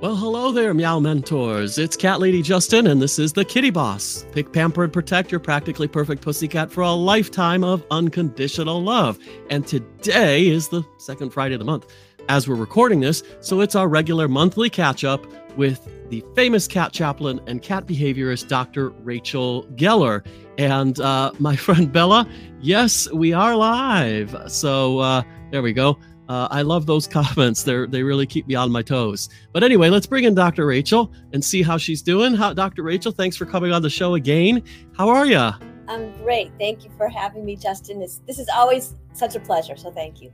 Well, hello there, Meow Mentors. It's Cat Lady Justin, and this is the Kitty Boss. Pick, pamper, and protect your practically perfect pussycat for a lifetime of unconditional love. And today is the second Friday of the month as we're recording this, so it's our regular monthly catch up with the famous cat chaplain and cat behaviorist, Dr. Rachel Geller. And uh, my friend Bella, yes, we are live. So uh, there we go. Uh, I love those comments. They they really keep me on my toes. But anyway, let's bring in Dr. Rachel and see how she's doing. How, Dr. Rachel, thanks for coming on the show again. How are you? I'm great. Thank you for having me, Justin. This, this is always such a pleasure. So thank you.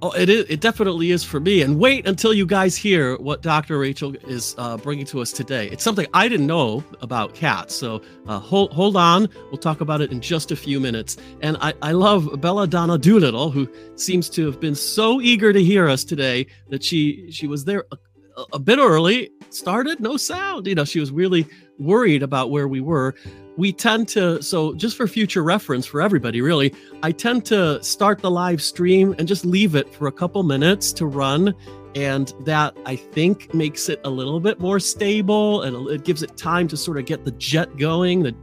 Oh, it is. It definitely is for me. And wait until you guys hear what Dr. Rachel is uh, bringing to us today. It's something I didn't know about cats. So uh, hold hold on. We'll talk about it in just a few minutes. And I, I love Bella Donna Doolittle, who seems to have been so eager to hear us today that she she was there a, a bit early. Started no sound. You know, she was really worried about where we were we tend to so just for future reference for everybody really i tend to start the live stream and just leave it for a couple minutes to run. And that i think makes it a little bit more stable and it gives it time to sort of get the jet going that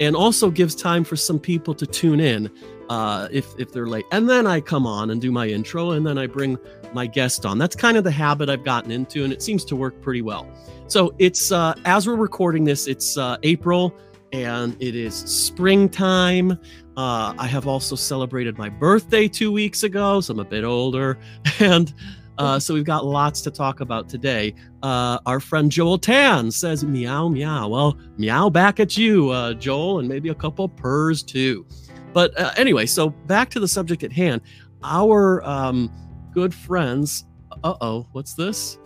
and also gives time for some people to tune in uh, if if they're late. And then i come on and do my intro and then i bring my guest on. That's kind of the habit i've gotten into and it seems to work pretty well. So it's uh, as we're recording this it's uh, april and it is springtime. Uh, I have also celebrated my birthday two weeks ago, so I'm a bit older. And uh, so we've got lots to talk about today. Uh, our friend Joel Tan says, meow, meow. Well, meow back at you, uh, Joel, and maybe a couple purrs too. But uh, anyway, so back to the subject at hand. Our um, good friends, uh oh, what's this?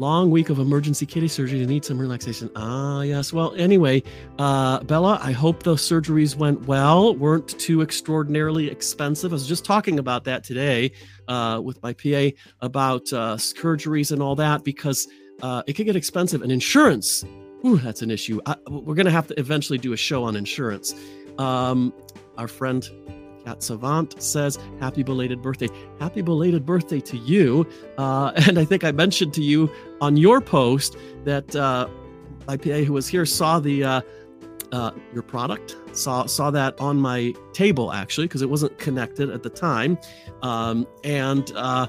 Long week of emergency kitty surgery to need some relaxation. Ah, yes. Well, anyway, uh, Bella, I hope the surgeries went well, weren't too extraordinarily expensive. I was just talking about that today uh, with my PA about uh, surgeries and all that because uh, it could get expensive. And insurance, whew, that's an issue. I, we're going to have to eventually do a show on insurance. Um, our friend Cat Savant says, Happy belated birthday. Happy belated birthday to you. Uh, and I think I mentioned to you on your post that uh, IPA who was here saw the uh, uh, your product, saw saw that on my table actually, because it wasn't connected at the time. Um, and uh,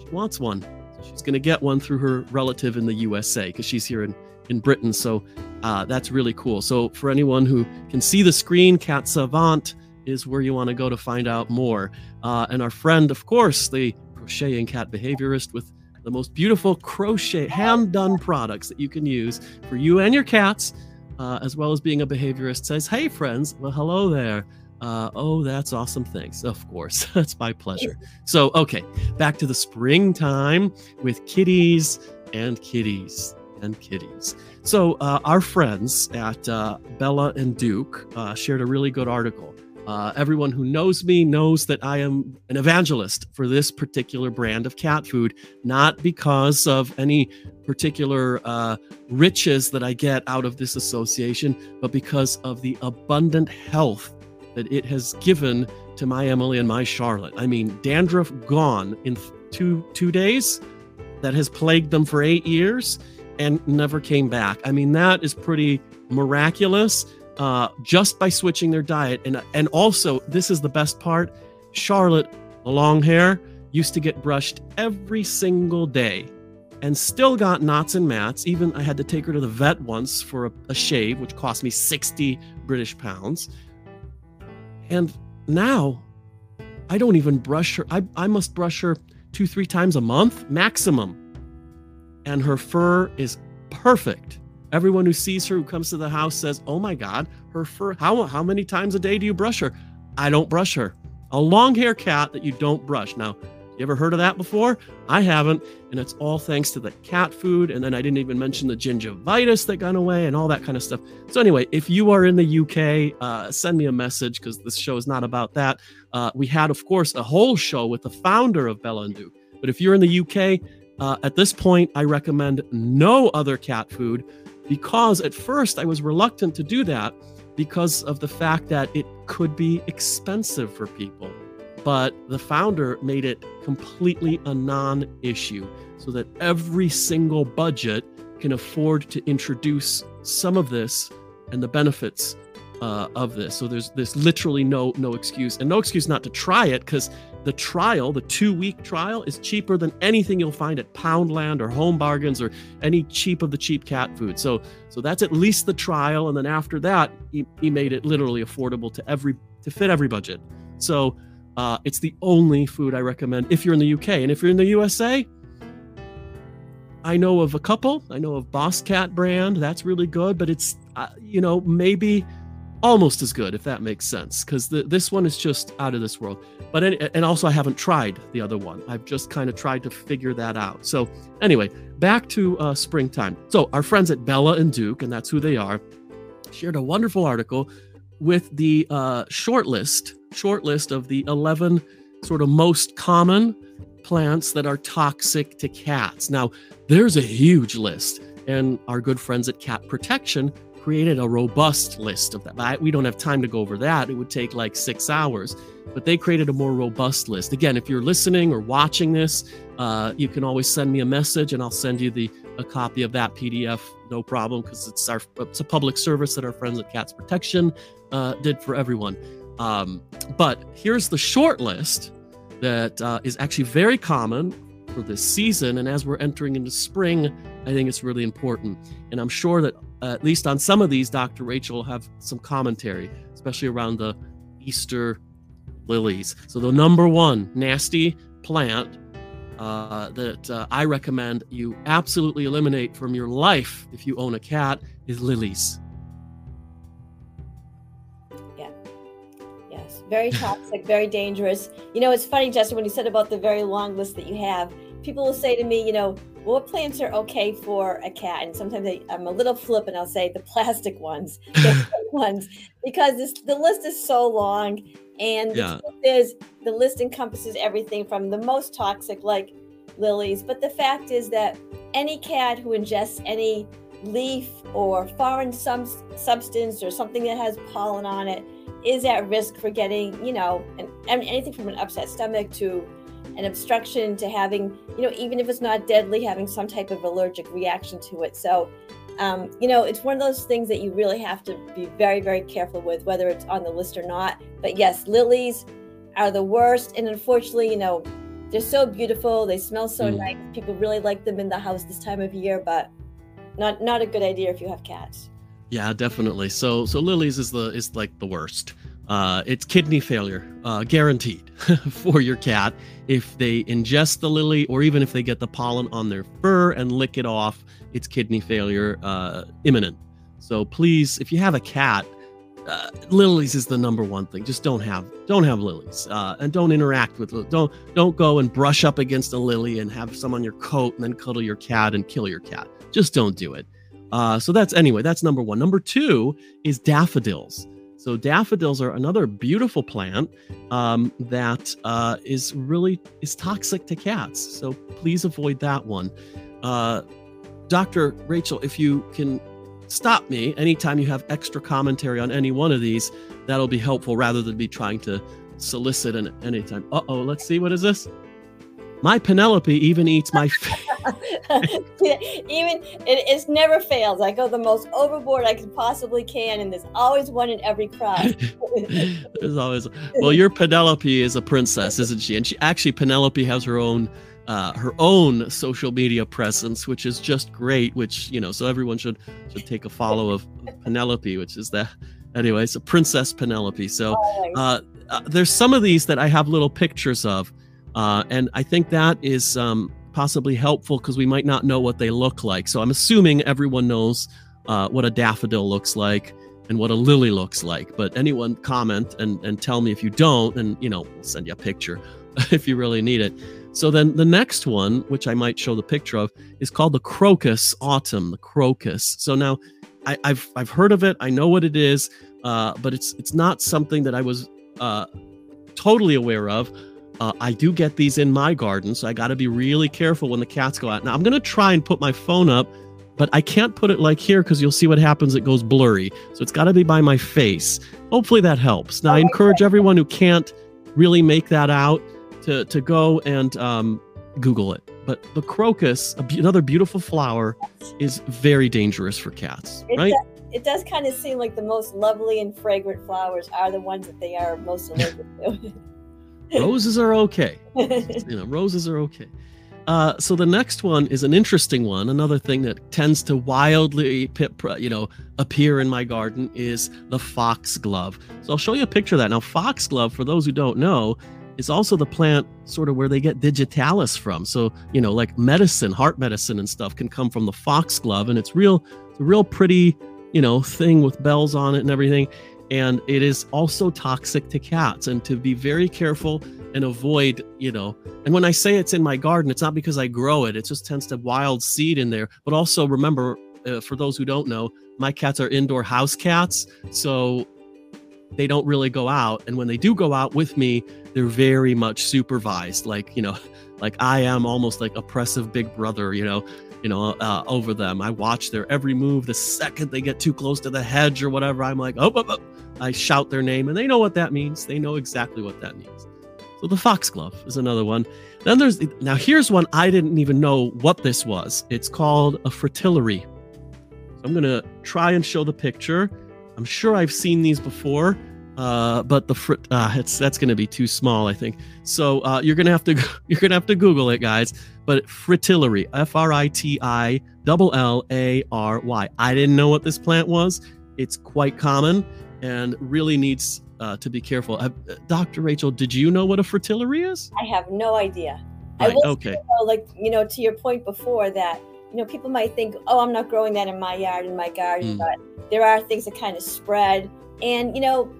she wants one. she's going to get one through her relative in the USA because she's here in, in Britain. So uh, that's really cool. So for anyone who can see the screen, Cat Savant is where you want to go to find out more. Uh, and our friend, of course, the crocheting cat behaviorist with the most beautiful crochet hand done products that you can use for you and your cats, uh, as well as being a behaviorist, says, Hey, friends, well, hello there. Uh, oh, that's awesome. Thanks. Of course. that's my pleasure. So, okay, back to the springtime with kitties and kitties and kitties. So, uh, our friends at uh, Bella and Duke uh, shared a really good article uh, everyone who knows me knows that I am an evangelist for this particular brand of cat food, not because of any particular uh, riches that I get out of this association, but because of the abundant health that it has given to my Emily and my Charlotte. I mean, dandruff gone in two two days that has plagued them for eight years and never came back. I mean, that is pretty miraculous uh, just by switching their diet. And and also, this is the best part. Charlotte, the long hair, used to get brushed every single day, and still got knots and mats. Even I had to take her to the vet once for a, a shave, which cost me sixty British pounds. And now, I don't even brush her. I I must brush her two three times a month maximum, and her fur is perfect Everyone who sees her, who comes to the house, says, "Oh my God, her fur! How how many times a day do you brush her?" I don't brush her. A long hair cat that you don't brush. Now, you ever heard of that before? I haven't, and it's all thanks to the cat food. And then I didn't even mention the gingivitis that got away and all that kind of stuff. So anyway, if you are in the UK, uh, send me a message because this show is not about that. Uh, we had, of course, a whole show with the founder of Bella and Duke. But if you're in the UK, uh, at this point, I recommend no other cat food because at first I was reluctant to do that because of the fact that it could be expensive for people. but the founder made it completely a non issue so that every single budget can afford to introduce some of this and the benefits uh, of this. So there's there's literally no no excuse and no excuse not to try it because the trial, the two week trial, is cheaper than anything you'll find at Poundland or Home Bargains or any cheap of the cheap cat food. So so that's at least the trial, and then after that, he, he made it literally affordable to every to fit every budget. So uh, it's the only food I recommend if you're in the UK and if you're in the USA. I know of a couple. I know of Boss Cat brand. That's really good, but it's uh, you know maybe almost as good if that makes sense because this one is just out of this world. But any, and also i haven't tried the other one. I've just kind of tried to figure that out. So anyway back to uh, springtime. So our friends at bella and duke and that's who they are shared a wonderful article with the uh, short list short list of the 11 sort of most common plants that are toxic to cats. Now there's a huge list and our good friends at cat protection created a robust list of that. We don't have time to go over that. It would take like six hours, but they created a more robust list. Again, if you're listening or watching this, uh, you can always send me a message and I'll send you the a copy of that PDF, no problem, because it's our it's a public service that our friends at Cats Protection uh, did for everyone. Um, but here's the short list that uh, is actually very common for this season, and as we're entering into spring, I think it's really important. And I'm sure that at least on some of these, Dr. Rachel will have some commentary, especially around the Easter lilies. So, the number one nasty plant uh, that uh, I recommend you absolutely eliminate from your life if you own a cat is lilies. Yeah. Yes. Very toxic, very dangerous. You know, it's funny, Justin, when you said about the very long list that you have, people will say to me, you know, what plants are okay for a cat? And sometimes I, am a little flip and I'll say the plastic ones, the ones, because this, the list is so long. And yeah. the truth is, the list encompasses everything from the most toxic, like lilies. But the fact is that any cat who ingests any leaf or foreign sub- substance or something that has pollen on it is at risk for getting, you know, an, anything from an upset stomach to an obstruction to having, you know, even if it's not deadly, having some type of allergic reaction to it. So, um, you know, it's one of those things that you really have to be very, very careful with, whether it's on the list or not. But yes, lilies are the worst. And unfortunately, you know, they're so beautiful. They smell so mm. nice. People really like them in the house this time of year, but not not a good idea if you have cats. Yeah, definitely. So so lilies is the is like the worst. Uh, it's kidney failure, uh, guaranteed for your cat if they ingest the lily or even if they get the pollen on their fur and lick it off. It's kidney failure uh, imminent. So please, if you have a cat, uh, lilies is the number one thing. Just don't have don't have lilies uh, and don't interact with don't don't go and brush up against a lily and have some on your coat and then cuddle your cat and kill your cat. Just don't do it. Uh, so that's anyway. That's number one. Number two is daffodils. So daffodils are another beautiful plant um, that uh, is really is toxic to cats. So please avoid that one. Uh, Dr. Rachel, if you can stop me anytime you have extra commentary on any one of these, that'll be helpful rather than be trying to solicit an anytime. Uh oh, let's see. What is this? My Penelope even eats my even it, it's never fails. I go the most overboard I could possibly can, and there's always one in every cross. there's always well, your Penelope is a princess, isn't she? And she actually Penelope has her own uh, her own social media presence, which is just great. Which you know, so everyone should should take a follow of Penelope, which is that. Anyway, it's a Princess Penelope. So uh, uh, there's some of these that I have little pictures of. Uh, and I think that is um, possibly helpful because we might not know what they look like. So I'm assuming everyone knows uh, what a daffodil looks like and what a lily looks like. But anyone comment and, and tell me if you don't, and you know, we'll send you a picture if you really need it. So then the next one, which I might show the picture of, is called the crocus autumn. The crocus. So now I, have I've heard of it. I know what it is, uh, but it's it's not something that I was uh, totally aware of uh, I do get these in my garden, so I got to be really careful when the cats go out. Now, I'm going to try and put my phone up, but I can't put it like here because you'll see what happens. It goes blurry. So it's got to be by my face. Hopefully that helps. Now, I encourage everyone who can't really make that out to to go and um, Google it. But the crocus, another beautiful flower, is very dangerous for cats, it right? Does, it does kind of seem like the most lovely and fragrant flowers are the ones that they are most allergic to. roses are okay. you know, roses are okay. Uh, so the next one is an interesting one. Another thing that tends to wildly, you know, appear in my garden is the foxglove. So I'll show you a picture of that. Now, foxglove, for those who don't know, is also the plant sort of where they get digitalis from. So, you know, like medicine, heart medicine and stuff can come from the foxglove. And it's real, it's a real pretty, you know, thing with bells on it and everything. And it is also toxic to cats. And to be very careful and avoid, you know, and when I say it's in my garden, it's not because I grow it, it just tends to wild seed in there. But also remember, uh, for those who don't know, my cats are indoor house cats. So they don't really go out. And when they do go out with me, they're very much supervised like you know like i am almost like oppressive big brother you know you know uh, over them i watch their every move the second they get too close to the hedge or whatever i'm like oh, oh, oh. I shout their name and they know what that means they know exactly what that means so the foxglove is another one then there's now here's one i didn't even know what this was it's called a fritillary so i'm gonna try and show the picture i'm sure i've seen these before uh, but the fr- uh, it's that's to be too small, I think. So uh, you're gonna have to you're gonna have to Google it, guys. But fritillary, F R I T I double L A R Y. I didn't know what this plant was. It's quite common and really needs uh, to be careful. Uh, Dr. Rachel, did you know what a fritillary is? I have no idea. Right, I okay. Know, like you know, to your point before that, you know, people might think, oh, I'm not growing that in my yard in my garden, mm. but there are things that kind of spread. And you know,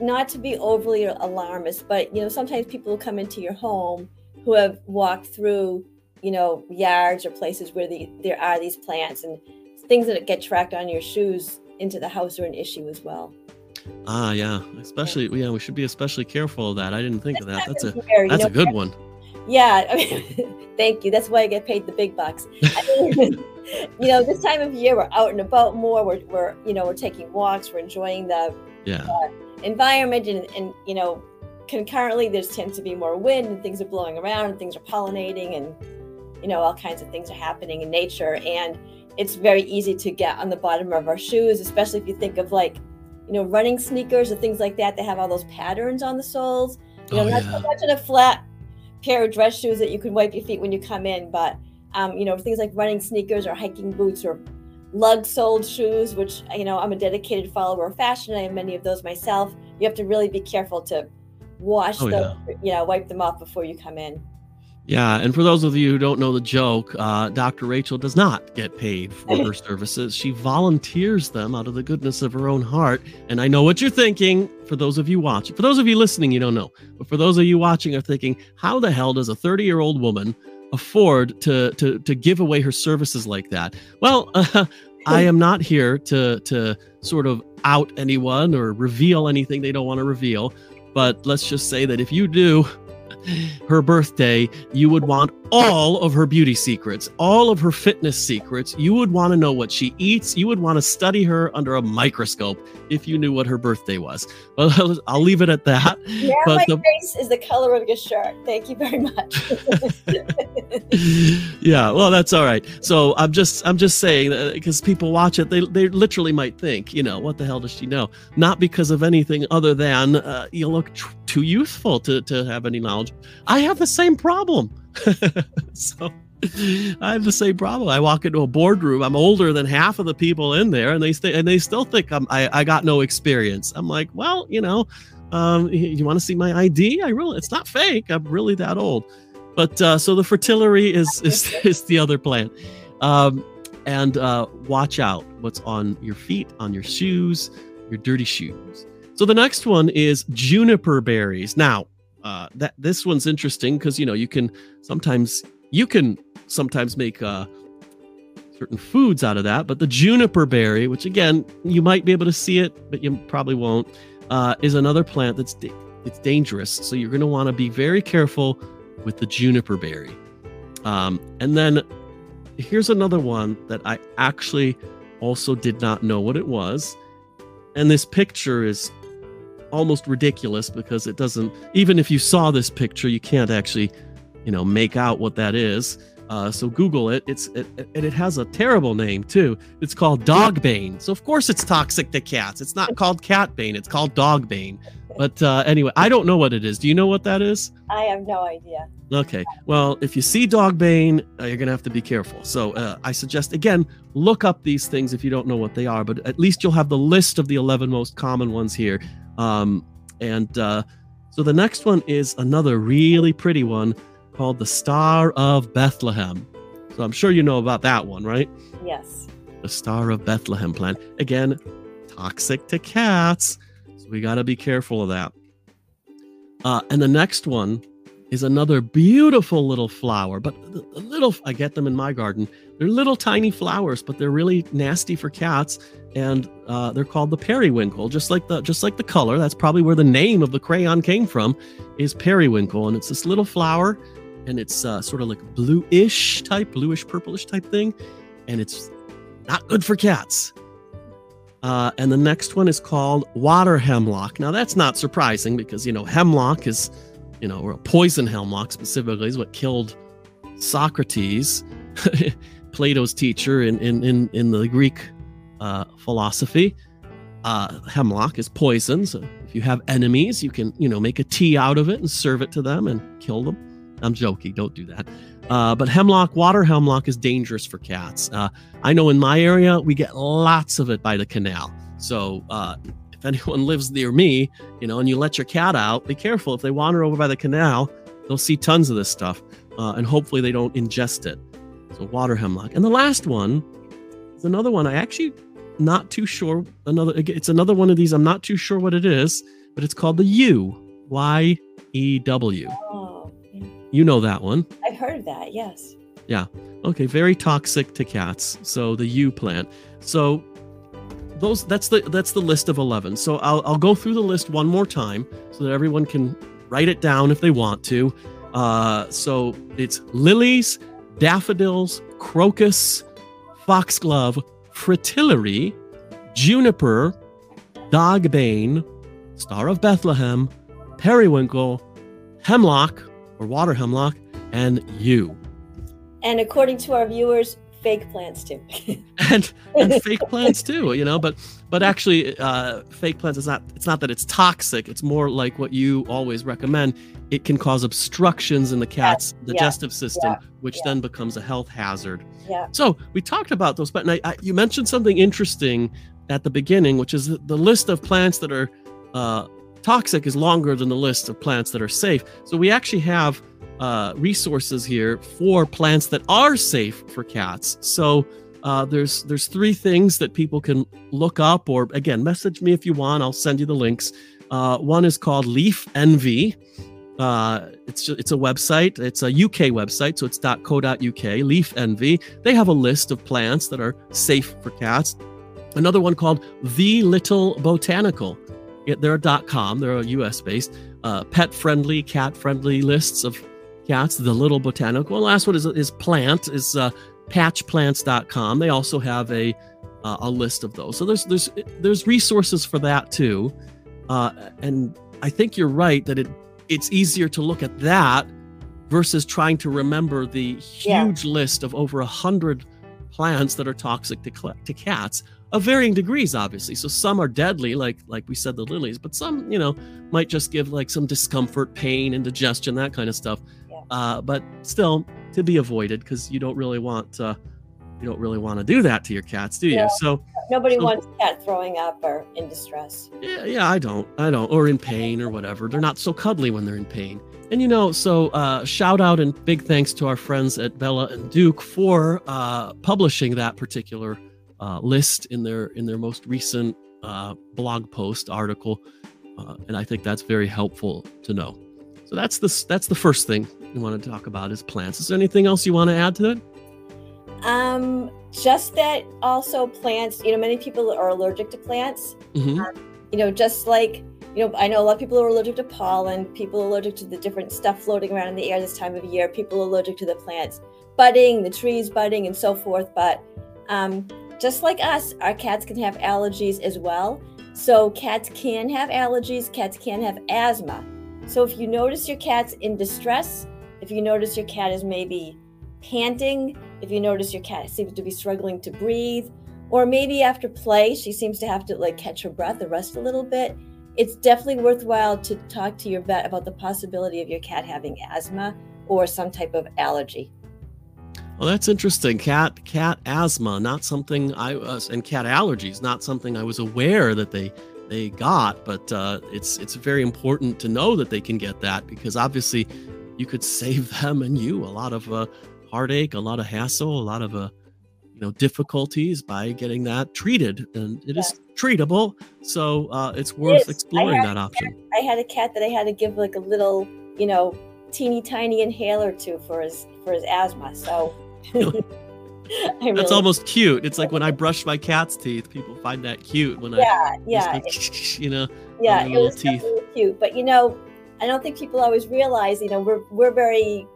not to be overly alarmist, but you know, sometimes people come into your home who have walked through, you know, yards or places where the, there are these plants and things that get tracked on your shoes into the house are an issue as well. Ah, yeah. Especially, yeah, we should be especially careful of that. I didn't think of that. That's a that's know, a good one. Yeah, I mean, thank you. That's why I get paid the big bucks. I mean, you know, this time of year we're out and about more. We're, we're you know, we're taking walks. We're enjoying the yeah. Uh, environment and, and you know concurrently there tends to be more wind and things are blowing around and things are pollinating and you know all kinds of things are happening in nature and it's very easy to get on the bottom of our shoes especially if you think of like you know running sneakers or things like that they have all those patterns on the soles you know oh, not yeah. so much in a flat pair of dress shoes that you can wipe your feet when you come in but um, you know things like running sneakers or hiking boots or lug soled shoes, which you know I'm a dedicated follower of fashion. I have many of those myself. You have to really be careful to wash oh, them, yeah. you know, wipe them off before you come in. Yeah, and for those of you who don't know the joke, uh, Dr. Rachel does not get paid for her services. She volunteers them out of the goodness of her own heart. And I know what you're thinking. For those of you watching, for those of you listening, you don't know. But for those of you watching, are thinking, how the hell does a 30 year old woman afford to to to give away her services like that? Well, uh, I am not here to to sort of out anyone or reveal anything they don't want to reveal. But let's just say that if you do her birthday, you would want all of her beauty secrets, all of her fitness secrets. You would want to know what she eats. You would want to study her under a microscope if you knew what her birthday was. Well, I'll leave it at that. Yeah, but my the, face is the color of your shirt. Thank you very much. yeah, well, that's all right. So I'm just I'm just saying because people watch it, they they literally might think, you know, what the hell does she know? Not because of anything other than uh, you look tr- too youthful to to have any knowledge. I have the same problem. so I have the same problem. I walk into a boardroom. I'm older than half of the people in there, and they st- and they still think I'm I, I got no experience. I'm like, well, you know, um, you want to see my ID? I really, it's not fake. I'm really that old. But uh, so the fritillary is is, is the other plan. Um, and uh, watch out what's on your feet, on your shoes, your dirty shoes. So the next one is juniper berries. Now, uh, that this one's interesting because you know you can sometimes you can sometimes make uh, certain foods out of that. But the juniper berry, which again you might be able to see it, but you probably won't, uh, is another plant that's da- it's dangerous. So you're going to want to be very careful with the juniper berry. Um, and then here's another one that I actually also did not know what it was. And this picture is almost ridiculous because it doesn't. Even if you saw this picture, you can't actually, you know, make out what that is. Uh, so Google it. It's it, and it has a terrible name too. It's called dog bane. So of course it's toxic to cats. It's not called cat bane. It's called dog bane. But uh, anyway, I don't know what it is. Do you know what that is? I have no idea. Okay. Well, if you see dog bane, uh, you're gonna have to be careful. So uh, I suggest again look up these things if you don't know what they are. But at least you'll have the list of the 11 most common ones here. Um, and uh, so the next one is another really pretty one called the Star of Bethlehem. So I'm sure you know about that one, right? Yes. The Star of Bethlehem plant. Again, toxic to cats. So we got to be careful of that. Uh, and the next one is another beautiful little flower, but little, I get them in my garden. They're little tiny flowers, but they're really nasty for cats. And uh, they're called the periwinkle, just like the just like the color. That's probably where the name of the crayon came from, is periwinkle, and it's this little flower and it's uh, sort of like bluish type, bluish purplish type thing, and it's not good for cats. Uh, and the next one is called water hemlock. Now that's not surprising because you know hemlock is, you know, or poison hemlock specifically is what killed Socrates, Plato's teacher in in in, in the Greek uh, philosophy. Uh, hemlock is poison, so if you have enemies, you can you know make a tea out of it and serve it to them and kill them. I'm joking. Don't do that. Uh, but hemlock, water hemlock is dangerous for cats. Uh, I know in my area, we get lots of it by the canal. So uh, if anyone lives near me, you know, and you let your cat out, be careful. If they wander over by the canal, they'll see tons of this stuff. Uh, and hopefully they don't ingest it. So water hemlock. And the last one is another one. I actually not too sure. Another, it's another one of these. I'm not too sure what it is, but it's called the yew. Y E W. You know that one. I've heard of that, yes. Yeah. Okay, very toxic to cats. So the yew plant. So those that's the that's the list of 11. So I'll I'll go through the list one more time so that everyone can write it down if they want to. Uh so it's lilies, daffodils, crocus, foxglove, fritillary, juniper, dogbane, star of Bethlehem, periwinkle, hemlock, or water hemlock, and yew. And according to our viewers, fake plants too. and and fake plants too, you know, but but actually uh, fake plants is not it's not that it's toxic, it's more like what you always recommend. It can cause obstructions in the cat's yeah, digestive yeah, system, yeah, which then becomes a health hazard. Yeah. So we talked about those, but I, I, you mentioned something interesting at the beginning, which is the list of plants that are uh, toxic is longer than the list of plants that are safe. So we actually have uh, resources here for plants that are safe for cats. So uh, there's there's three things that people can look up, or again, message me if you want. I'll send you the links. Uh, one is called Leaf Envy. Uh, it's it's a website. It's a UK website, so it's .co.uk. Leaf Envy. They have a list of plants that are safe for cats. Another one called The Little Botanical. They're a .com. They're a US based, uh, pet friendly, cat friendly lists of cats. The Little Botanical. And last one is is plant is uh, patchplants.com. They also have a uh, a list of those. So there's there's there's resources for that too. Uh, and I think you're right that it it's easier to look at that versus trying to remember the huge yeah. list of over a hundred plants that are toxic to, to cats of varying degrees obviously. So some are deadly like like we said the lilies but some you know might just give like some discomfort pain indigestion that kind of stuff. Yeah. uh, but still to be avoided because you don't really want uh, you don't really want to do that to your cats do you? No, so nobody so, wants cat throwing up or in distress. Yeah yeah i don't i don't or in pain or whatever. They're not so cuddly when they're in pain. And you know, so uh, shout out and big thanks to our friends at Bella and Duke for uh, publishing that particular uh, list in their in their most recent uh, blog post article, uh, and I think that's very helpful to know. So that's the that's the first thing we want to talk about is plants. Is there anything else you want to add to that? Um, just that also plants. You know, many people are allergic to plants. Mm-hmm. Um, you know, just like you know, I know a lot of people are allergic to pollen, people are allergic to the different stuff floating around in the air this time of year, people allergic to the plants budding, the trees budding, and so forth. But um, just like us, our cats can have allergies as well. So cats can have allergies, cats can have asthma. So if you notice your cat's in distress, if you notice your cat is maybe panting, if you notice your cat seems to be struggling to breathe, or maybe after play she seems to have to like catch her breath or rest a little bit, it's definitely worthwhile to talk to your vet about the possibility of your cat having asthma or some type of allergy. Well, that's interesting. Cat cat asthma, not something I was, and cat allergies, not something I was aware that they they got. But uh, it's it's very important to know that they can get that because obviously, you could save them and you a lot of uh, heartache, a lot of hassle, a lot of uh, you know difficulties by getting that treated, and it is treatable. So uh, it's worth it exploring that option. I had a cat that I had to give like a little, you know, teeny tiny inhaler to for his for his asthma. So really, that's almost cute. It's like when I brush my cat's teeth, people find that cute when yeah, I yeah, you know, yeah, it was teeth. cute. But you know, I don't think people always realize. You know, we're we're very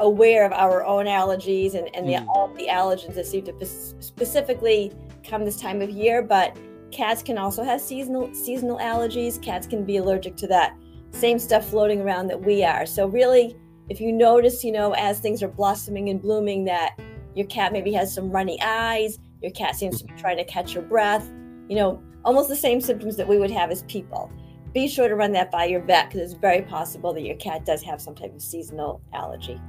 aware of our own allergies and, and the, mm. all the allergens that seem to specifically come this time of year. But cats can also have seasonal seasonal allergies. Cats can be allergic to that same stuff floating around that we are. So really, if you notice, you know, as things are blossoming and blooming, that your cat maybe has some runny eyes, your cat seems to be trying to catch your breath, you know, almost the same symptoms that we would have as people. Be sure to run that by your vet because it's very possible that your cat does have some type of seasonal allergy.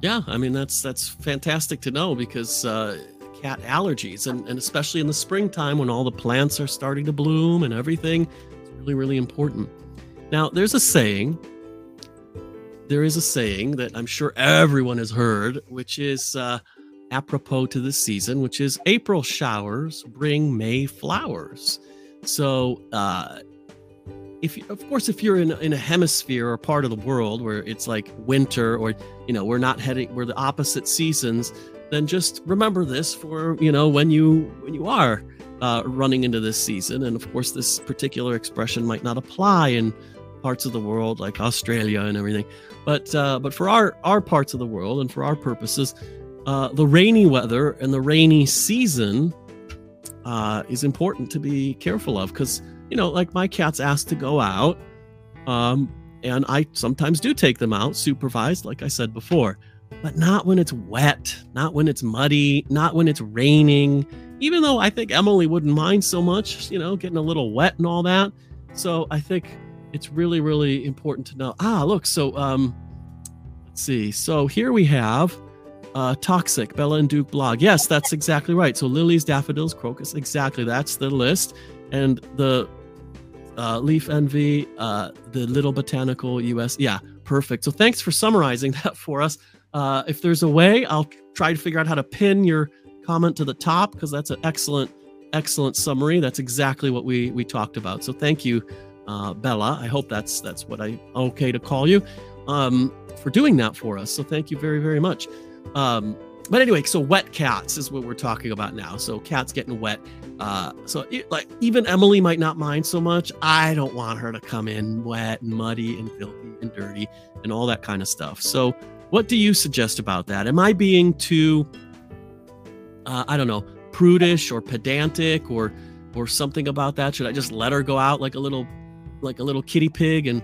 Yeah, I mean that's that's fantastic to know because uh, cat allergies and, and especially in the springtime when all the plants are starting to bloom and everything, it's really really important. Now, there's a saying there is a saying that I'm sure everyone has heard, which is uh, apropos to this season, which is April showers bring May flowers. So, uh, if you, of course, if you're in, in a hemisphere or part of the world where it's like winter or, you know, we're not heading, we're the opposite seasons, then just remember this for, you know, when you, when you are uh, running into this season. And of course, this particular expression might not apply in parts of the world like Australia and everything. But uh, but for our our parts of the world and for our purposes, uh, the rainy weather and the rainy season uh, is important to be careful of because you know, like my cat's asked to go out, um, and I sometimes do take them out supervised, like I said before, but not when it's wet, not when it's muddy, not when it's raining. Even though I think Emily wouldn't mind so much, you know, getting a little wet and all that. So I think it's really, really important to know. Ah, look, so um, let's see. So here we have uh, toxic Bella and Duke blog. Yes, that's exactly right. So lilies, daffodils, crocus, exactly. That's the list. And the uh, leaf envy, uh, the little botanical US. Yeah, perfect. So thanks for summarizing that for us. Uh, if there's a way, I'll try to figure out how to pin your comment to the top because that's an excellent, excellent summary. That's exactly what we we talked about. So thank you uh, Bella. I hope that's that's what I okay to call you um, for doing that for us. So thank you very very much. Um, but anyway, so wet cats is what we're talking about now. So cats getting wet. Uh, so it, like even Emily might not mind so much. I don't want her to come in wet and muddy and filthy and dirty and all that kind of stuff. So what do you suggest about that? Am I being too uh, I don't know prudish or pedantic or or something about that? Should I just let her go out like a little like a little kitty pig and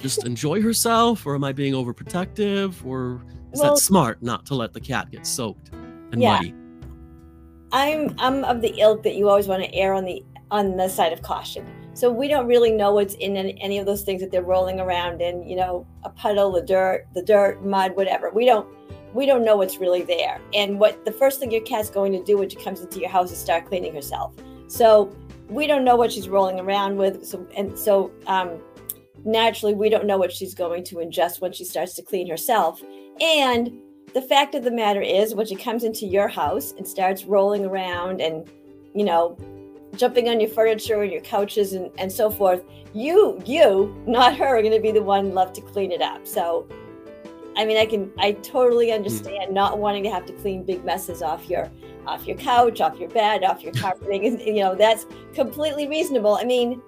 just enjoy herself or am i being overprotective or is well, that smart not to let the cat get soaked and yeah. muddy? I'm i'm of the ilk that you always want to err on the on the side of caution. So we don't really know what's in any of those things that they're rolling around in you know a puddle the dirt the dirt mud whatever. We don't we don't know what's really there. And what the first thing your cat's going to do when she comes into your house is start cleaning herself. So we don't know what she's rolling around with. So, and so um, naturally, we don't know what she's going to ingest when she starts to clean herself. And the fact of the matter is, when she comes into your house and starts rolling around and, you know, jumping on your furniture and your couches and, and so forth, you, you, not her, are going to be the one left to clean it up. So, I mean, I can, I totally hmm. understand not wanting to have to clean big messes off your off your couch, off your bed, off your carpeting. And, you know, that's completely reasonable. I mean,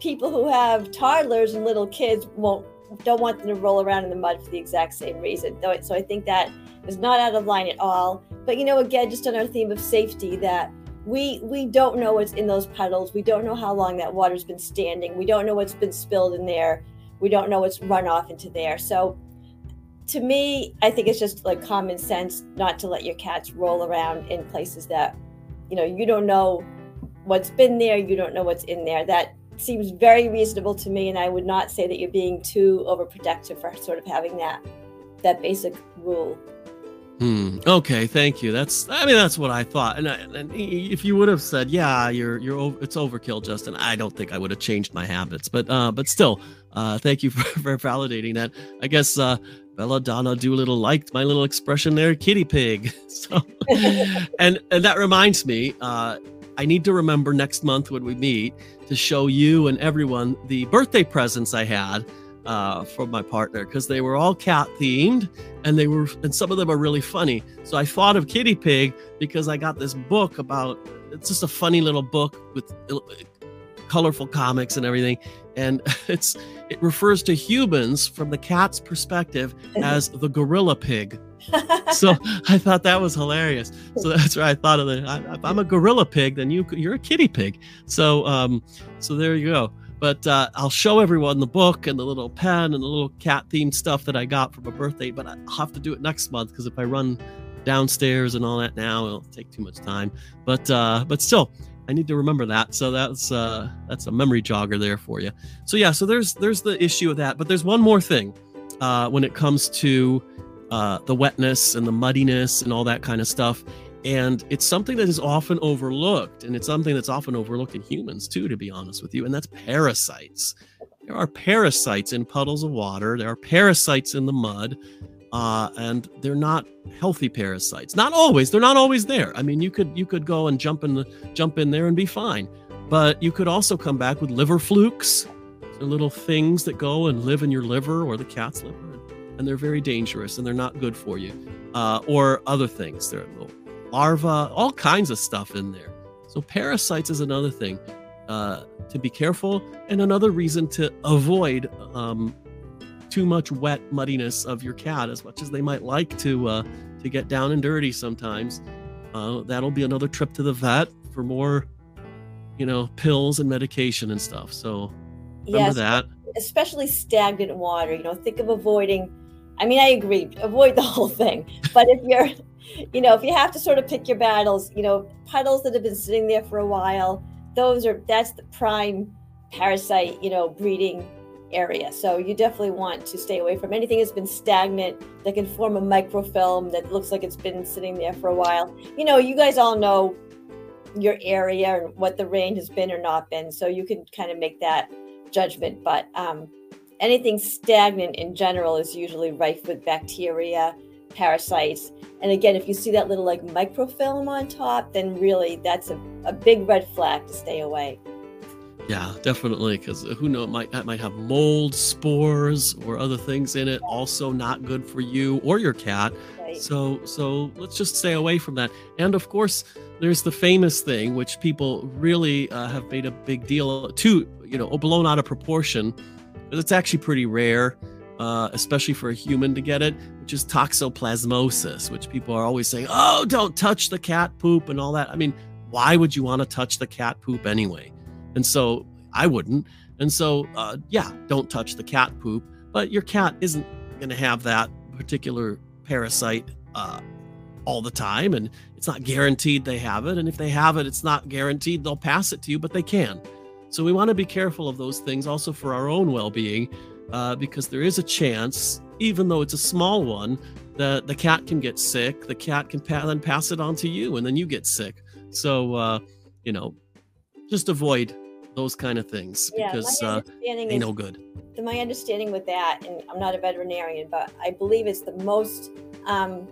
people who have toddlers and little kids won't don't want them to roll around in the mud for the exact same reason. So I think that is not out of line at all. But you know, again, just on our theme of safety, that we we don't know what's in those puddles. We don't know how long that water's been standing. We don't know what's been spilled in there. We don't know what's run off into there. So to me, I think it's just like common sense not to let your cats roll around in places that, you know, you don't know what's been there, you don't know what's in there. That seems very reasonable to me, and I would not say that you're being too overprotective for sort of having that that basic rule. Hmm. Okay. Thank you. That's. I mean, that's what I thought. And, I, and if you would have said, "Yeah, you're you're it's overkill, Justin," I don't think I would have changed my habits. But uh, but still, uh, thank you for, for validating that. I guess uh, Belladonna Doolittle liked my little expression there, kitty pig. So, and and that reminds me, uh, I need to remember next month when we meet to show you and everyone the birthday presents I had uh, from my partner because they were all cat themed and they were and some of them are really funny. So I thought of Kitty Pig because I got this book about it's just a funny little book with colorful comics and everything and it's it refers to humans from the cat's perspective as the gorilla pig so I thought that was hilarious. So that's why I thought of it. If I'm a gorilla pig, then you you're a kitty pig. So um, so there you go. But uh, I'll show everyone the book and the little pen and the little cat themed stuff that I got for my birthday. But I'll have to do it next month because if I run downstairs and all that now, it'll take too much time. But uh, but still, I need to remember that. So that's uh, that's a memory jogger there for you. So yeah, so there's there's the issue of that. But there's one more thing uh, when it comes to uh, the wetness and the muddiness and all that kind of stuff. And it's something that is often overlooked, and it's something that's often overlooked in humans too, to be honest with you, and that's parasites. There are parasites in puddles of water, there are parasites in the mud, uh, and they're not healthy parasites. Not always. They're not always there. I mean, you could you could go and jump in the jump in there and be fine, but you could also come back with liver flukes, the little things that go and live in your liver or the cat's liver and they're very dangerous and they're not good for you. Uh, or other things, there are little larvae, all kinds of stuff in there. So parasites is another thing uh, to be careful, and another reason to avoid um, too much wet muddiness of your cat, as much as they might like to uh, to get down and dirty sometimes. Uh, that'll be another trip to the vet for more, you know, pills and medication and stuff. So remember yes, that. Especially stagnant water. You know, think of avoiding I mean, I agree, avoid the whole thing. But if you're, you know, if you have to sort of pick your battles, you know, puddles that have been sitting there for a while, those are, that's the prime parasite, you know, breeding area. So you definitely want to stay away from anything that's been stagnant that can form a microfilm that looks like it's been sitting there for a while. You know, you guys all know your area and what the rain has been or not been. So you can kind of make that judgment. But um, anything stagnant in general is usually rife with bacteria, parasites. And again, if you see that little like microfilm on top, then really that's a, a big red flag to stay away. Yeah, definitely. Because who knows, might that might have mold, spores, or other things in it. Also, not good for you or your cat. Right. So, so let's just stay away from that. And of course, there's the famous thing, which people really uh, have made a big deal to, you know, blown out of proportion but it's actually pretty rare, uh, especially for a human to get it, which is toxoplasmosis, which people are always saying, oh, don't touch the cat poop and all that. I mean, why would you want to touch the cat poop anyway? And so I wouldn't. And so, uh, yeah, don't touch the cat poop, but your cat isn't going to have that particular parasite uh, all the time. And it's not guaranteed they have it. And if they have it, it's not guaranteed they'll pass it to you, but they can. So we want to be careful of those things also for our own well being, uh, because there is a chance, even though it's a small one, that the cat can get sick. The cat can pa- then pass it on to you, and then you get sick. So, uh, you know, just avoid those kind of things yeah, because uh, they no good. My understanding with that, and I'm not a veterinarian, but I believe it's the most um,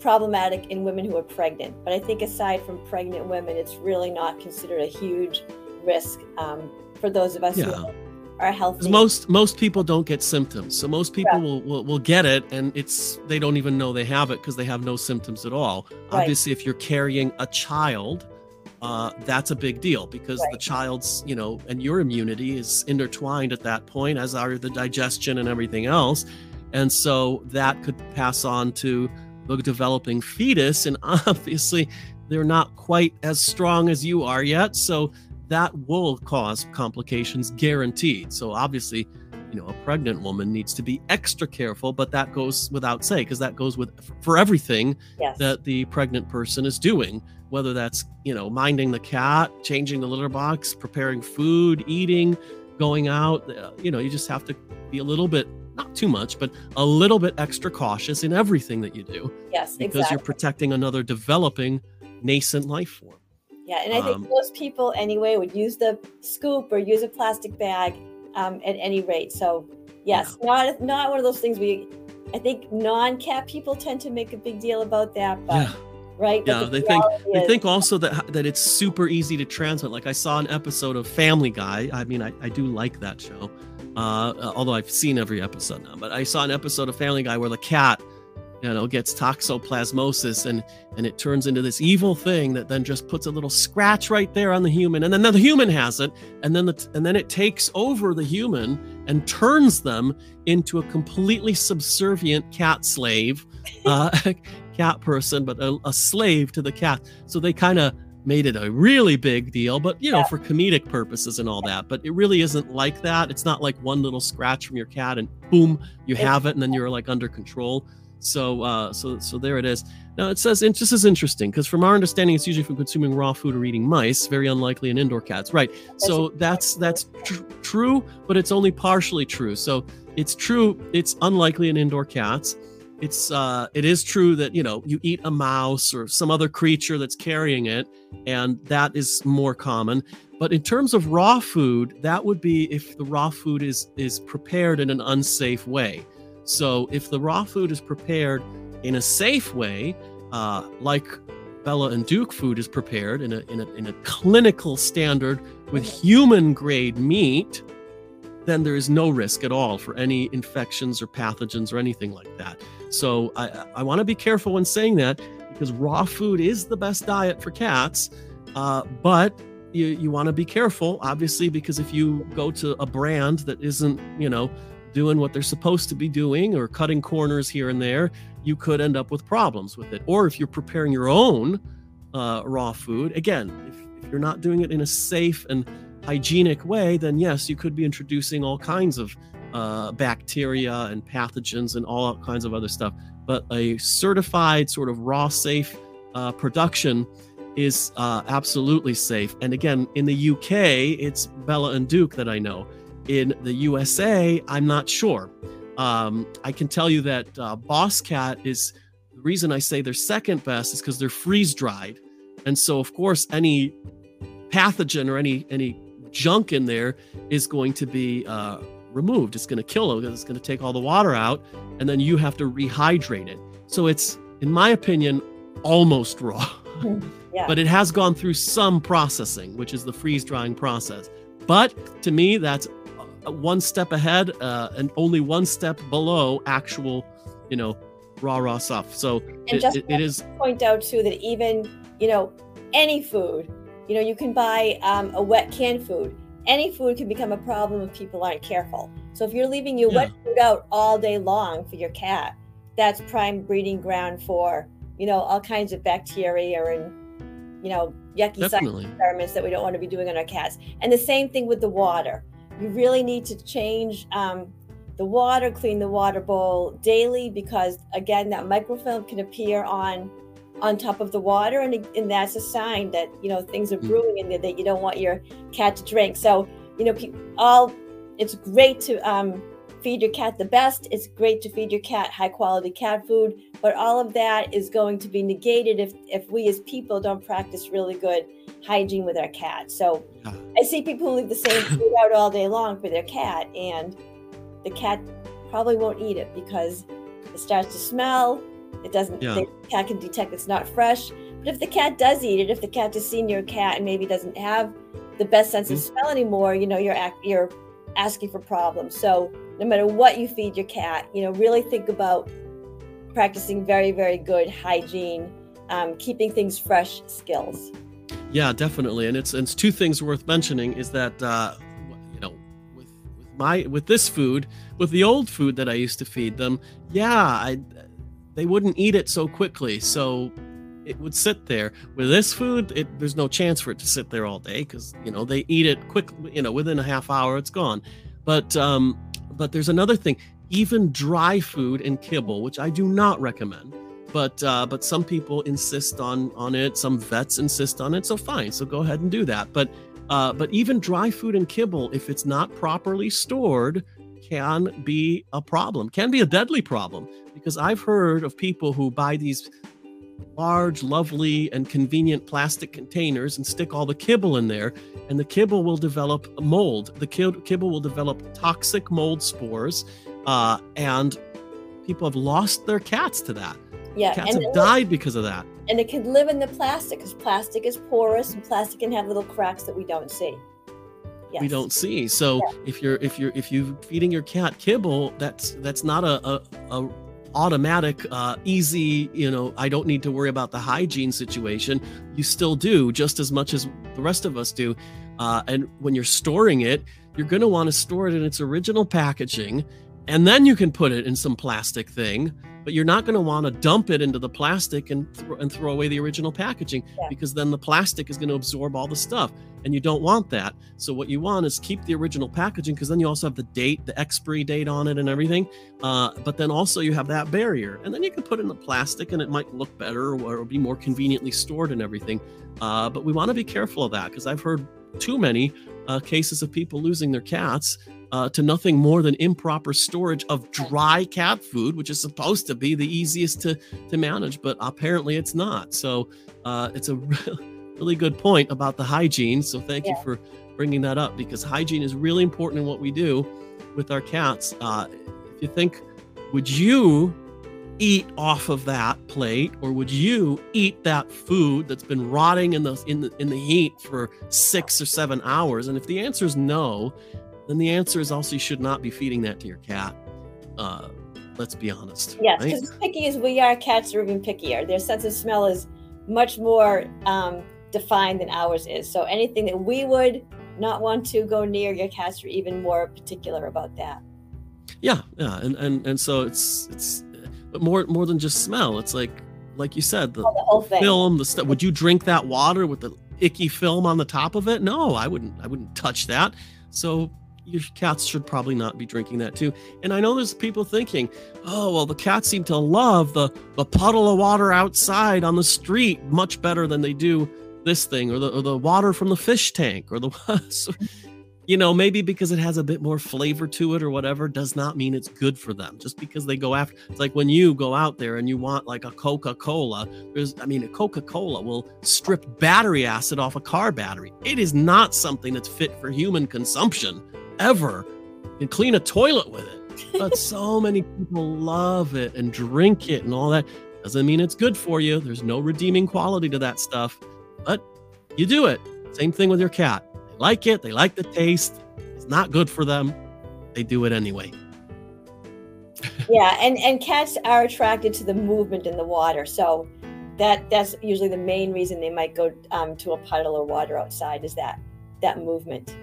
problematic in women who are pregnant. But I think aside from pregnant women, it's really not considered a huge risk um, for those of us yeah. who are healthy. Most most people don't get symptoms, so most people will, will, will get it, and it's they don't even know they have it because they have no symptoms at all. Right. Obviously, if you're carrying a child, uh, that's a big deal because right. the child's you know and your immunity is intertwined at that point, as are the digestion and everything else, and so that could pass on to the developing fetus, and obviously they're not quite as strong as you are yet. So that will cause complications guaranteed. So obviously, you know, a pregnant woman needs to be extra careful, but that goes without say because that goes with for everything yes. that the pregnant person is doing, whether that's, you know, minding the cat, changing the litter box, preparing food, eating, going out, uh, you know, you just have to be a little bit not too much, but a little bit extra cautious in everything that you do. Yes, exactly. because exactly. you're protecting another developing nascent life form. Yeah, and I think um, most people anyway would use the scoop or use a plastic bag um, at any rate. So yes, yeah. not not one of those things we. I think non-cat people tend to make a big deal about that, but. Yeah. Right. Yeah, the they think is, they think also that that it's super easy to transmit. Like I saw an episode of Family Guy. I mean, I, I do like that show, uh, although I've seen every episode now. But I saw an episode of Family Guy where the cat you know gets toxoplasmosis and and it turns into this evil thing that then just puts a little scratch right there on the human and then the human has it and then the and then it takes over the human and turns them into a completely subservient cat slave uh, cat person but a, a, slave to the cat so they kind of made it a really big deal but you know yeah. for comedic purposes and all that but it really isn't like that it's not like one little scratch from your cat and boom you have it and then you're like under control so, uh, so, so there it is. Now it says it just is interesting because from our understanding, it's usually from consuming raw food or eating mice. Very unlikely in indoor cats, right? So that's that's tr- true, but it's only partially true. So it's true. It's unlikely in indoor cats. It's uh, it is true that you know you eat a mouse or some other creature that's carrying it, and that is more common. But in terms of raw food, that would be if the raw food is is prepared in an unsafe way. So if the raw food is prepared in a safe way, uh, like Bella and Duke food is prepared in a, in a, in a clinical standard with human grade meat, then there is no risk at all for any infections or pathogens or anything like that. So I, I want to be careful when saying that because raw food is the best diet for cats, uh, but you, you want to be careful, obviously, because if you go to a brand that isn't, you know, doing what they're supposed to be doing or cutting corners here and there, you could end up with problems with it. Or if you're preparing your own uh, raw food, again, if, if, you're not doing it in a safe and hygienic way, then yes, you could be introducing all kinds of uh, bacteria and pathogens and all kinds of other stuff. But a certified sort of raw, safe uh, production is uh, absolutely safe. And again, in the UK, it's Bella and Duke that I know. In the USA, I'm not sure. Um, I can tell you that uh, Boss Cat is the reason I say they're second best is because they're freeze dried, and so of course any pathogen or any any junk in there is going to be uh, removed. It's going to kill it. Because it's going to take all the water out, and then you have to rehydrate it. So it's, in my opinion, almost raw. Yeah. but it has gone through some processing, which is the freeze drying process. But to me, that's one step ahead uh, and only one step below actual, you know, raw raw stuff. So and it, just it, it is point out too that even you know any food, you know, you can buy um, a wet canned food. Any food can become a problem if people aren't careful. So if you're leaving your yeah. wet food out all day long for your cat, that's prime breeding ground for you know all kinds of bacteria and you know yucky experiments that we don't want to be doing on our cats. And the same thing with the water you really need to change um, the water, clean the water bowl daily because again, that microfilm can appear on on top of the water, and, and that's a sign that you know things are mm. brewing in there that you don't want your cat to drink. So you know, all it's great to um, feed your cat the best. It's great to feed your cat high quality cat food, but all of that is going to be negated if if we as people don't practice really good hygiene with our cat. So I see people who leave the same food out all day long for their cat, and the cat probably won't eat it because it starts to smell. It doesn't. Yeah. The cat can detect it's not fresh. But if the cat does eat it, if the cat has seen your cat and maybe doesn't have the best sense mm-hmm. of smell anymore, you know, you're you're asking for problems. So no matter what you feed your cat, you know, really think about practicing very, very good hygiene, um, keeping things fresh skills. Yeah, definitely, and it's it's two things worth mentioning is that uh, you know with with my with this food with the old food that I used to feed them, yeah, I they wouldn't eat it so quickly. So it would sit there. With this food, it, there's no chance for it to sit there all day because you know they eat it quick. You know, within a half hour, it's gone. But um, but there's another thing. Even dry food and kibble, which I do not recommend, but uh, but some people insist on on it. Some vets insist on it. So fine. So go ahead and do that. But uh, but even dry food and kibble, if it's not properly stored, can be a problem. Can be a deadly problem because I've heard of people who buy these large, lovely, and convenient plastic containers and stick all the kibble in there, and the kibble will develop mold. The kibble will develop toxic mold spores, uh, and people have lost their cats to that. Yeah, cats have died because of that. And it can live in the plastic because plastic is porous and plastic can have little cracks that we don't see. Yes. We don't see. So yeah. if you're if you're if you're feeding your cat kibble, that's that's not a, a, a automatic, uh, easy, you know, I don't need to worry about the hygiene situation. You still do just as much as the rest of us do. Uh, and when you're storing it, you're going to want to store it in its original packaging. And then you can put it in some plastic thing, but you're not going to want to dump it into the plastic and, th- and throw away the original packaging yeah. because then the plastic is going to absorb all the stuff and you don't want that. So what you want is keep the original packaging because then you also have the date, the expiry date on it, and everything. Uh, but then also you have that barrier, and then you can put in the plastic, and it might look better or it'll be more conveniently stored and everything. Uh, but we want to be careful of that because I've heard too many uh, cases of people losing their cats uh, to nothing more than improper storage of dry cat food, which is supposed to be the easiest to to manage, but apparently it's not. So uh, it's a really good point about the hygiene. So thank yeah. you for bringing that up because hygiene is really important in what we do with our cats. Uh, if you think, would you eat off of that plate or would you eat that food that's been rotting in the in the in the heat for 6 or 7 hours and if the answer is no then the answer is also you should not be feeding that to your cat uh, let's be honest yes because right? picky as we are cats are even pickier their sense of smell is much more um, defined than ours is. So anything that we would not want to go near, your cats are even more particular about that. Yeah, yeah, and and and so it's it's but more more than just smell. It's like like you said, the, oh, the film, the stuff. Would you drink that water with the icky film on the top of it? No, I wouldn't. I wouldn't touch that. So your cats should probably not be drinking that too. And I know there's people thinking, oh well, the cats seem to love the the puddle of water outside on the street much better than they do this thing or the, or the water from the fish tank or the you know maybe because it has a bit more flavor to it or whatever does not mean it's good for them. Just because they go after it's like when you go out there and you want like a coca-cola there's i mean a coca-cola will strip battery acid off a car battery. It is not something that's fit for human consumption ever and clean a toilet with it but so many people love it and drink it and all that doesn't mean it's good for you there's no redeeming quality to that stuff but you do it. Same thing with your cat. They like it, they like the taste. It's not good for them. They do it anyway. yeah, and and cats are attracted to the movement in the water. So that that's usually the main reason they might go um, to a puddle or water outside is that that movement.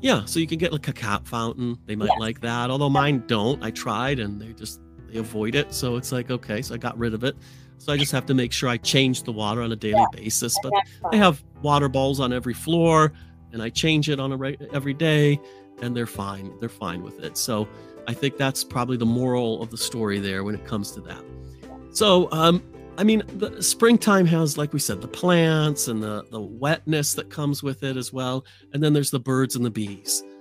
Yeah, so you can get like a cat fountain. They might yes. like that. Although mine don't. I tried and they just they avoid it. So it's like okay, so I got rid of it. So I just have to make sure I change the water on a daily yeah, basis. But I have water bowls on every floor, and I change it on a re- every day, and they're fine. They're fine with it. So I think that's probably the moral of the story there when it comes to that. So um, I mean, the springtime has, like we said, the plants and the the wetness that comes with it as well, and then there's the birds and the bees.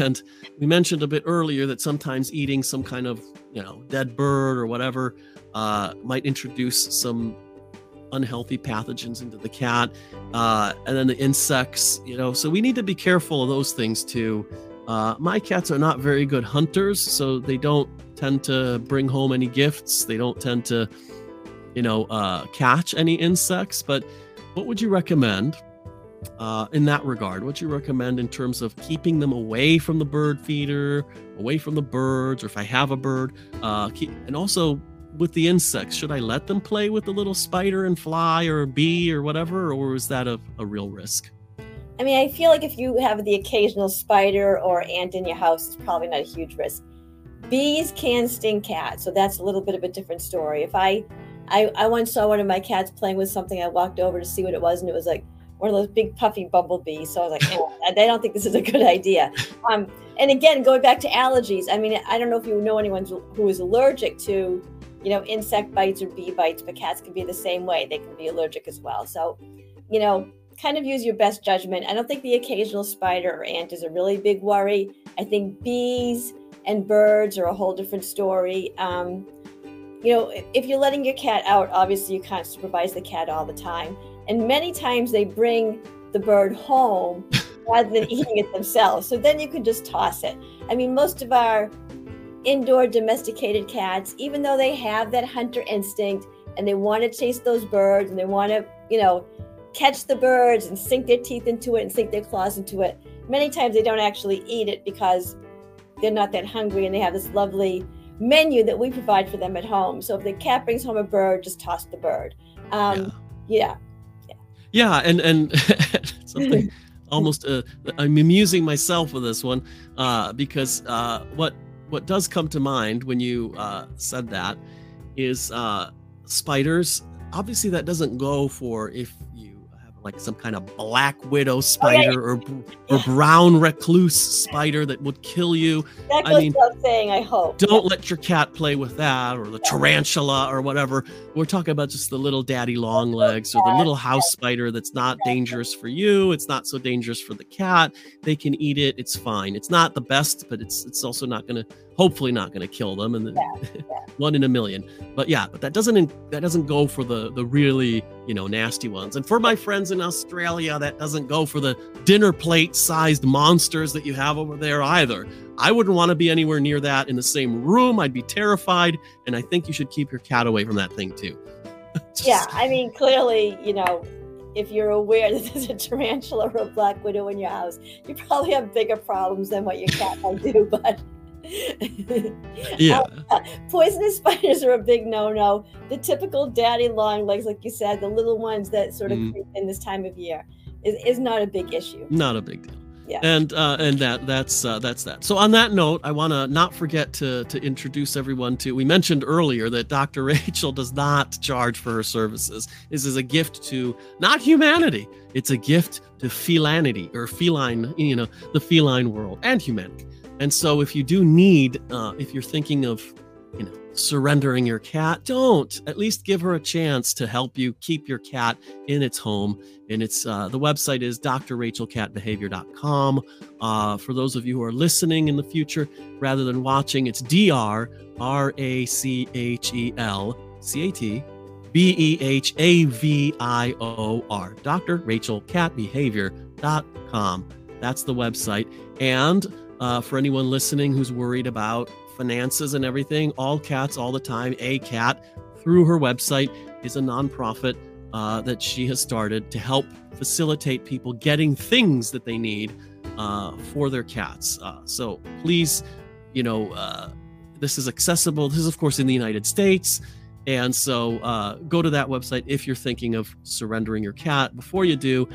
And we mentioned a bit earlier that sometimes eating some kind of, you know, dead bird or whatever uh, might introduce some unhealthy pathogens into the cat. Uh, and then the insects, you know, so we need to be careful of those things too. Uh, my cats are not very good hunters, so they don't tend to bring home any gifts. They don't tend to, you know, uh, catch any insects. But what would you recommend uh, in that regard? What you recommend in terms of keeping them away from the bird feeder, away from the birds, or if I have a bird, uh, keep, and also with the insects, should I let them play with the little spider and fly or bee or whatever, or is that a, a real risk? I mean, I feel like if you have the occasional spider or ant in your house, it's probably not a huge risk. Bees can sting cats, so that's a little bit of a different story. If I I, I once saw one of my cats playing with something. I walked over to see what it was, and it was like one of those big puffy bumblebees. So I was like, oh, I don't think this is a good idea. Um, and again, going back to allergies, I mean, I don't know if you know anyone who is allergic to, you know, insect bites or bee bites, but cats can be the same way. They can be allergic as well. So, you know, kind of use your best judgment. I don't think the occasional spider or ant is a really big worry. I think bees and birds are a whole different story. Um, you know, if you're letting your cat out, obviously you can't supervise the cat all the time. And many times they bring the bird home rather than eating it themselves. So then you can just toss it. I mean, most of our indoor domesticated cats, even though they have that hunter instinct and they want to chase those birds and they want to, you know, catch the birds and sink their teeth into it and sink their claws into it, many times they don't actually eat it because they're not that hungry and they have this lovely menu that we provide for them at home. So if the cat brings home a bird, just toss the bird. Um, yeah. yeah. Yeah. And, and something almost uh, I'm amusing myself with this one uh, because uh, what what does come to mind when you uh, said that is uh, spiders. Obviously, that doesn't go for if like some kind of black widow spider oh, yeah. or or brown recluse spider that would kill you. That goes I mean, without saying. I hope. Don't yeah. let your cat play with that or the tarantula or whatever. We're talking about just the little daddy long legs or the little house spider that's not dangerous for you. It's not so dangerous for the cat. They can eat it. It's fine. It's not the best, but it's it's also not going to hopefully not going to kill them and yeah, yeah. one in a million but yeah but that doesn't that doesn't go for the the really you know nasty ones and for my friends in australia that doesn't go for the dinner plate sized monsters that you have over there either i wouldn't want to be anywhere near that in the same room i'd be terrified and i think you should keep your cat away from that thing too Just... yeah i mean clearly you know if you're aware that there's a tarantula or a black widow in your house, you probably have bigger problems than what your cat might do. But yeah. Uh, poisonous spiders are a big no-no. The typical daddy long legs, like you said, the little ones that sort of mm. in this time of year, is, is not a big issue. Not a big deal. Yeah. And uh, and that that's uh, that's that. So on that note, I want to not forget to to introduce everyone to. We mentioned earlier that Dr. Rachel does not charge for her services. This is a gift to not humanity. It's a gift to felinity or feline, you know, the feline world and humanity. And so, if you do need, uh, if you're thinking of, you know, surrendering your cat, don't. At least give her a chance to help you keep your cat in its home. And it's uh, the website is drrachelcatbehavior.com. Uh, for those of you who are listening in the future rather than watching, it's D R R A C H E L C A T B E H A V I O R. drrachelcatbehavior.com. That's the website. And uh, for anyone listening who's worried about finances and everything, All Cats All the Time, A Cat, through her website, is a nonprofit uh, that she has started to help facilitate people getting things that they need uh, for their cats. Uh, so please, you know, uh, this is accessible. This is, of course, in the United States. And so uh, go to that website if you're thinking of surrendering your cat. Before you do,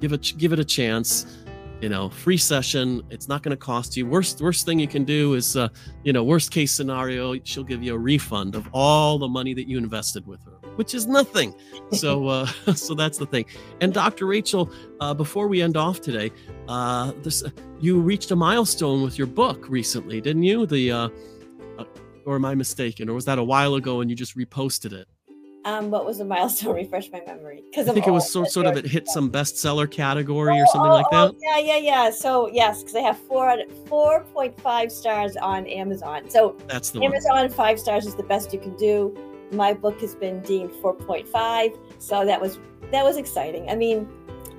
give it give it a chance you know free session. It's not going to cost you. Worst worst thing you can do is uh, you know worst case scenario she'll give you a refund of all the money that you invested with her which is nothing. So uh, so that's the thing. And dr rachel uh, before we end off today uh, this you reached a milestone with your book recently didn't you? The uh, uh, or am i mistaken? Or was that a while ago and you just reposted it um, what was the milestone? Refresh my memory. Because I think it was sort, sort of it hit some bestseller category or something oh, like that. Oh, yeah, yeah, yeah. So yes, because I have four four point five stars on Amazon. So that's the Amazon one. five stars is the best you can do. My book has been deemed four point five, so that was that was exciting. I mean,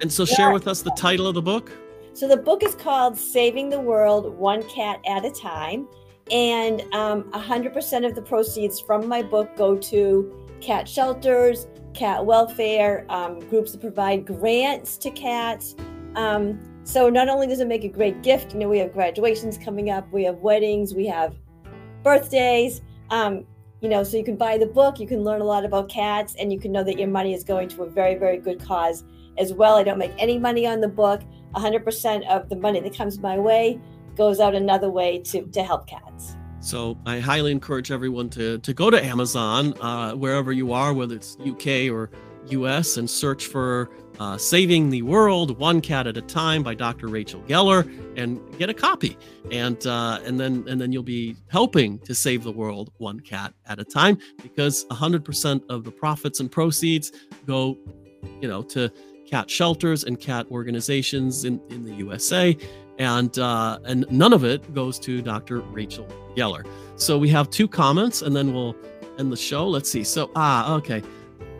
and so share with us the title of the book. So the book is called "Saving the World One Cat at a Time," and um, 100% of the proceeds from my book go to cat shelters, cat welfare, um, groups that provide grants to cats. Um, so not only does it make a great gift, you know, we have graduations coming up, we have weddings, we have birthdays. Um, you know, so you can buy the book, you can learn a lot about cats, and you can know that your money is going to a very, very good cause as well. I don't make any money on the book. 100% of the money that comes my way goes out another way to, to help cats. So I highly encourage everyone to to go to Amazon uh, wherever you are, whether it's UK or US, and search for uh, Saving the World One Cat at a Time by Dr. Rachel Geller and get a copy. And uh, and then and then you'll be helping to save the world one cat at a time because 100% of the profits and proceeds go, you know, to cat shelters and cat organizations in, in the USA. And uh, and none of it goes to Dr. Rachel Geller. So we have two comments and then we'll end the show. Let's see. So ah okay.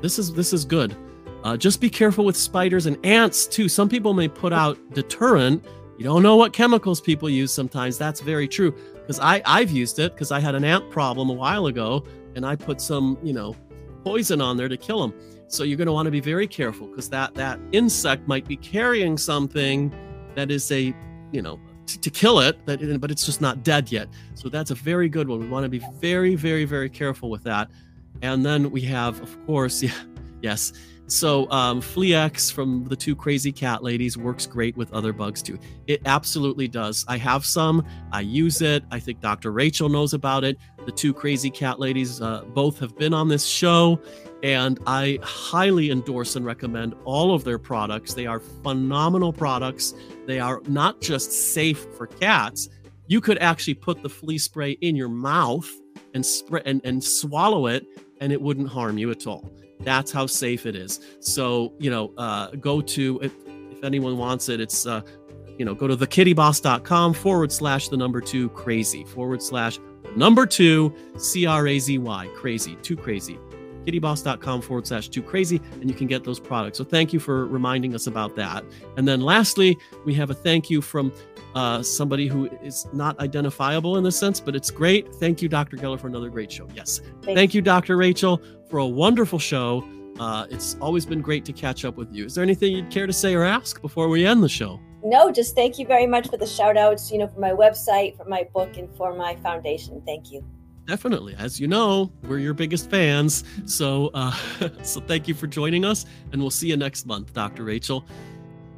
This is this is good. Uh, just be careful with spiders and ants too. Some people may put out deterrent. You don't know what chemicals people use sometimes. That's very true. Because I I've used it because I had an ant problem a while ago, and I put some you know poison on there to kill them. So you're going to want to be very careful because that that insect might be carrying something that is a you know to, to kill it, but but it's just not dead yet. So that's a very good one. We want to be very very very careful with that. And then we have, of course, yeah, yes, so um, Fleex from the two crazy cat ladies works great with other bugs too. It absolutely does. I have some. I use it. I think Dr. Rachel knows about it. The two crazy cat ladies uh, both have been on this show, and I highly endorse and recommend all of their products. They are phenomenal products. They are not just safe for cats. You could actually put the flea spray in your mouth and spray and, and swallow it, and it wouldn't harm you at all. That's how safe it is. So, you know, uh, go to, if, if anyone wants it, it's, uh, you know, go to thekittyboss.com forward slash the number two crazy forward slash number two C R A Z Y crazy, too crazy. Kittyboss.com forward slash too crazy, and you can get those products. So thank you for reminding us about that. And then lastly, we have a thank you from uh, somebody who is not identifiable in this sense, but it's great. Thank you, Dr. Geller, for another great show. Yes. Thank, thank you, Dr. Rachel, for a wonderful show. Uh, it's always been great to catch up with you. Is there anything you'd care to say or ask before we end the show? No, just thank you very much for the shout outs, you know, for my website, for my book, and for my foundation. Thank you. Definitely. As you know, we're your biggest fans. So, uh, so thank you for joining us, and we'll see you next month, Dr. Rachel.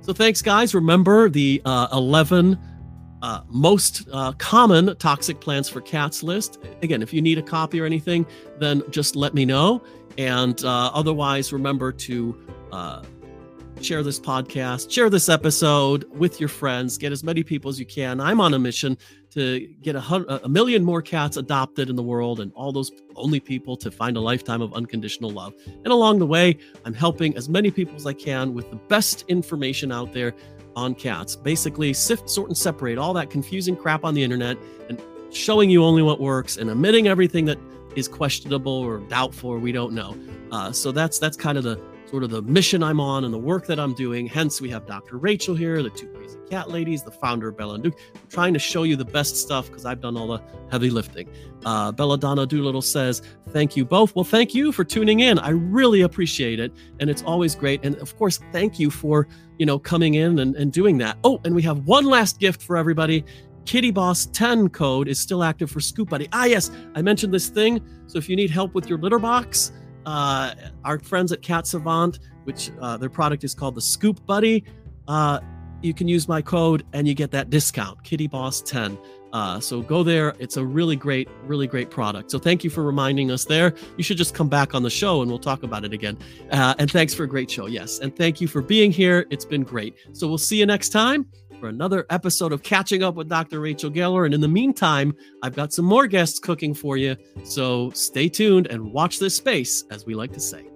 So thanks, guys. Remember the uh, 11 uh, most uh, common toxic plants for cats list. Again, if you need a copy or anything, then just let me know. And uh, otherwise, remember to uh, share this podcast, share this episode with your friends, get as many people as you can. I'm on a mission to get a, hundred, a million more cats adopted in the world and all those only people to find a lifetime of unconditional love. And along the way, I'm helping as many people as I can with the best information out there on cats. Basically, sift, sort, and separate all that confusing crap on the internet and showing you only what works and omitting everything that is questionable or doubtful or we don't know. Uh, so that's that's kind of the sort of the mission I'm on and the work that I'm doing. Hence, we have Dr. Rachel here, the two crazy cat ladies, the founder of Bella and Duke. I'm trying to show you the best stuff because I've done all the heavy lifting. Uh, Bella Donna Doolittle says, Thank you both. Well, thank you for tuning in. I really appreciate it. And it's always great. And of course, thank you for, you know, coming in and, and doing that. Oh, and we have one last gift for everybody. Kitty Boss 10 code is still active for Scoop Buddy. Ah, yes, I mentioned this thing. So if you need help with your litter box, uh, our friends at Cat Savant, which uh, their product is called the Scoop Buddy. Uh, you can use my code and you get that discount, Kitty Boss 10. Uh, so go there. It's a really great, really great product. So thank you for reminding us there. You should just come back on the show and we'll talk about it again. Uh, and thanks for a great show. Yes. And thank you for being here. It's been great. So we'll see you next time for another episode of Catching Up with Dr. Rachel Geller. And in the meantime, I've got some more guests cooking for you. So stay tuned and watch this space, as we like to say.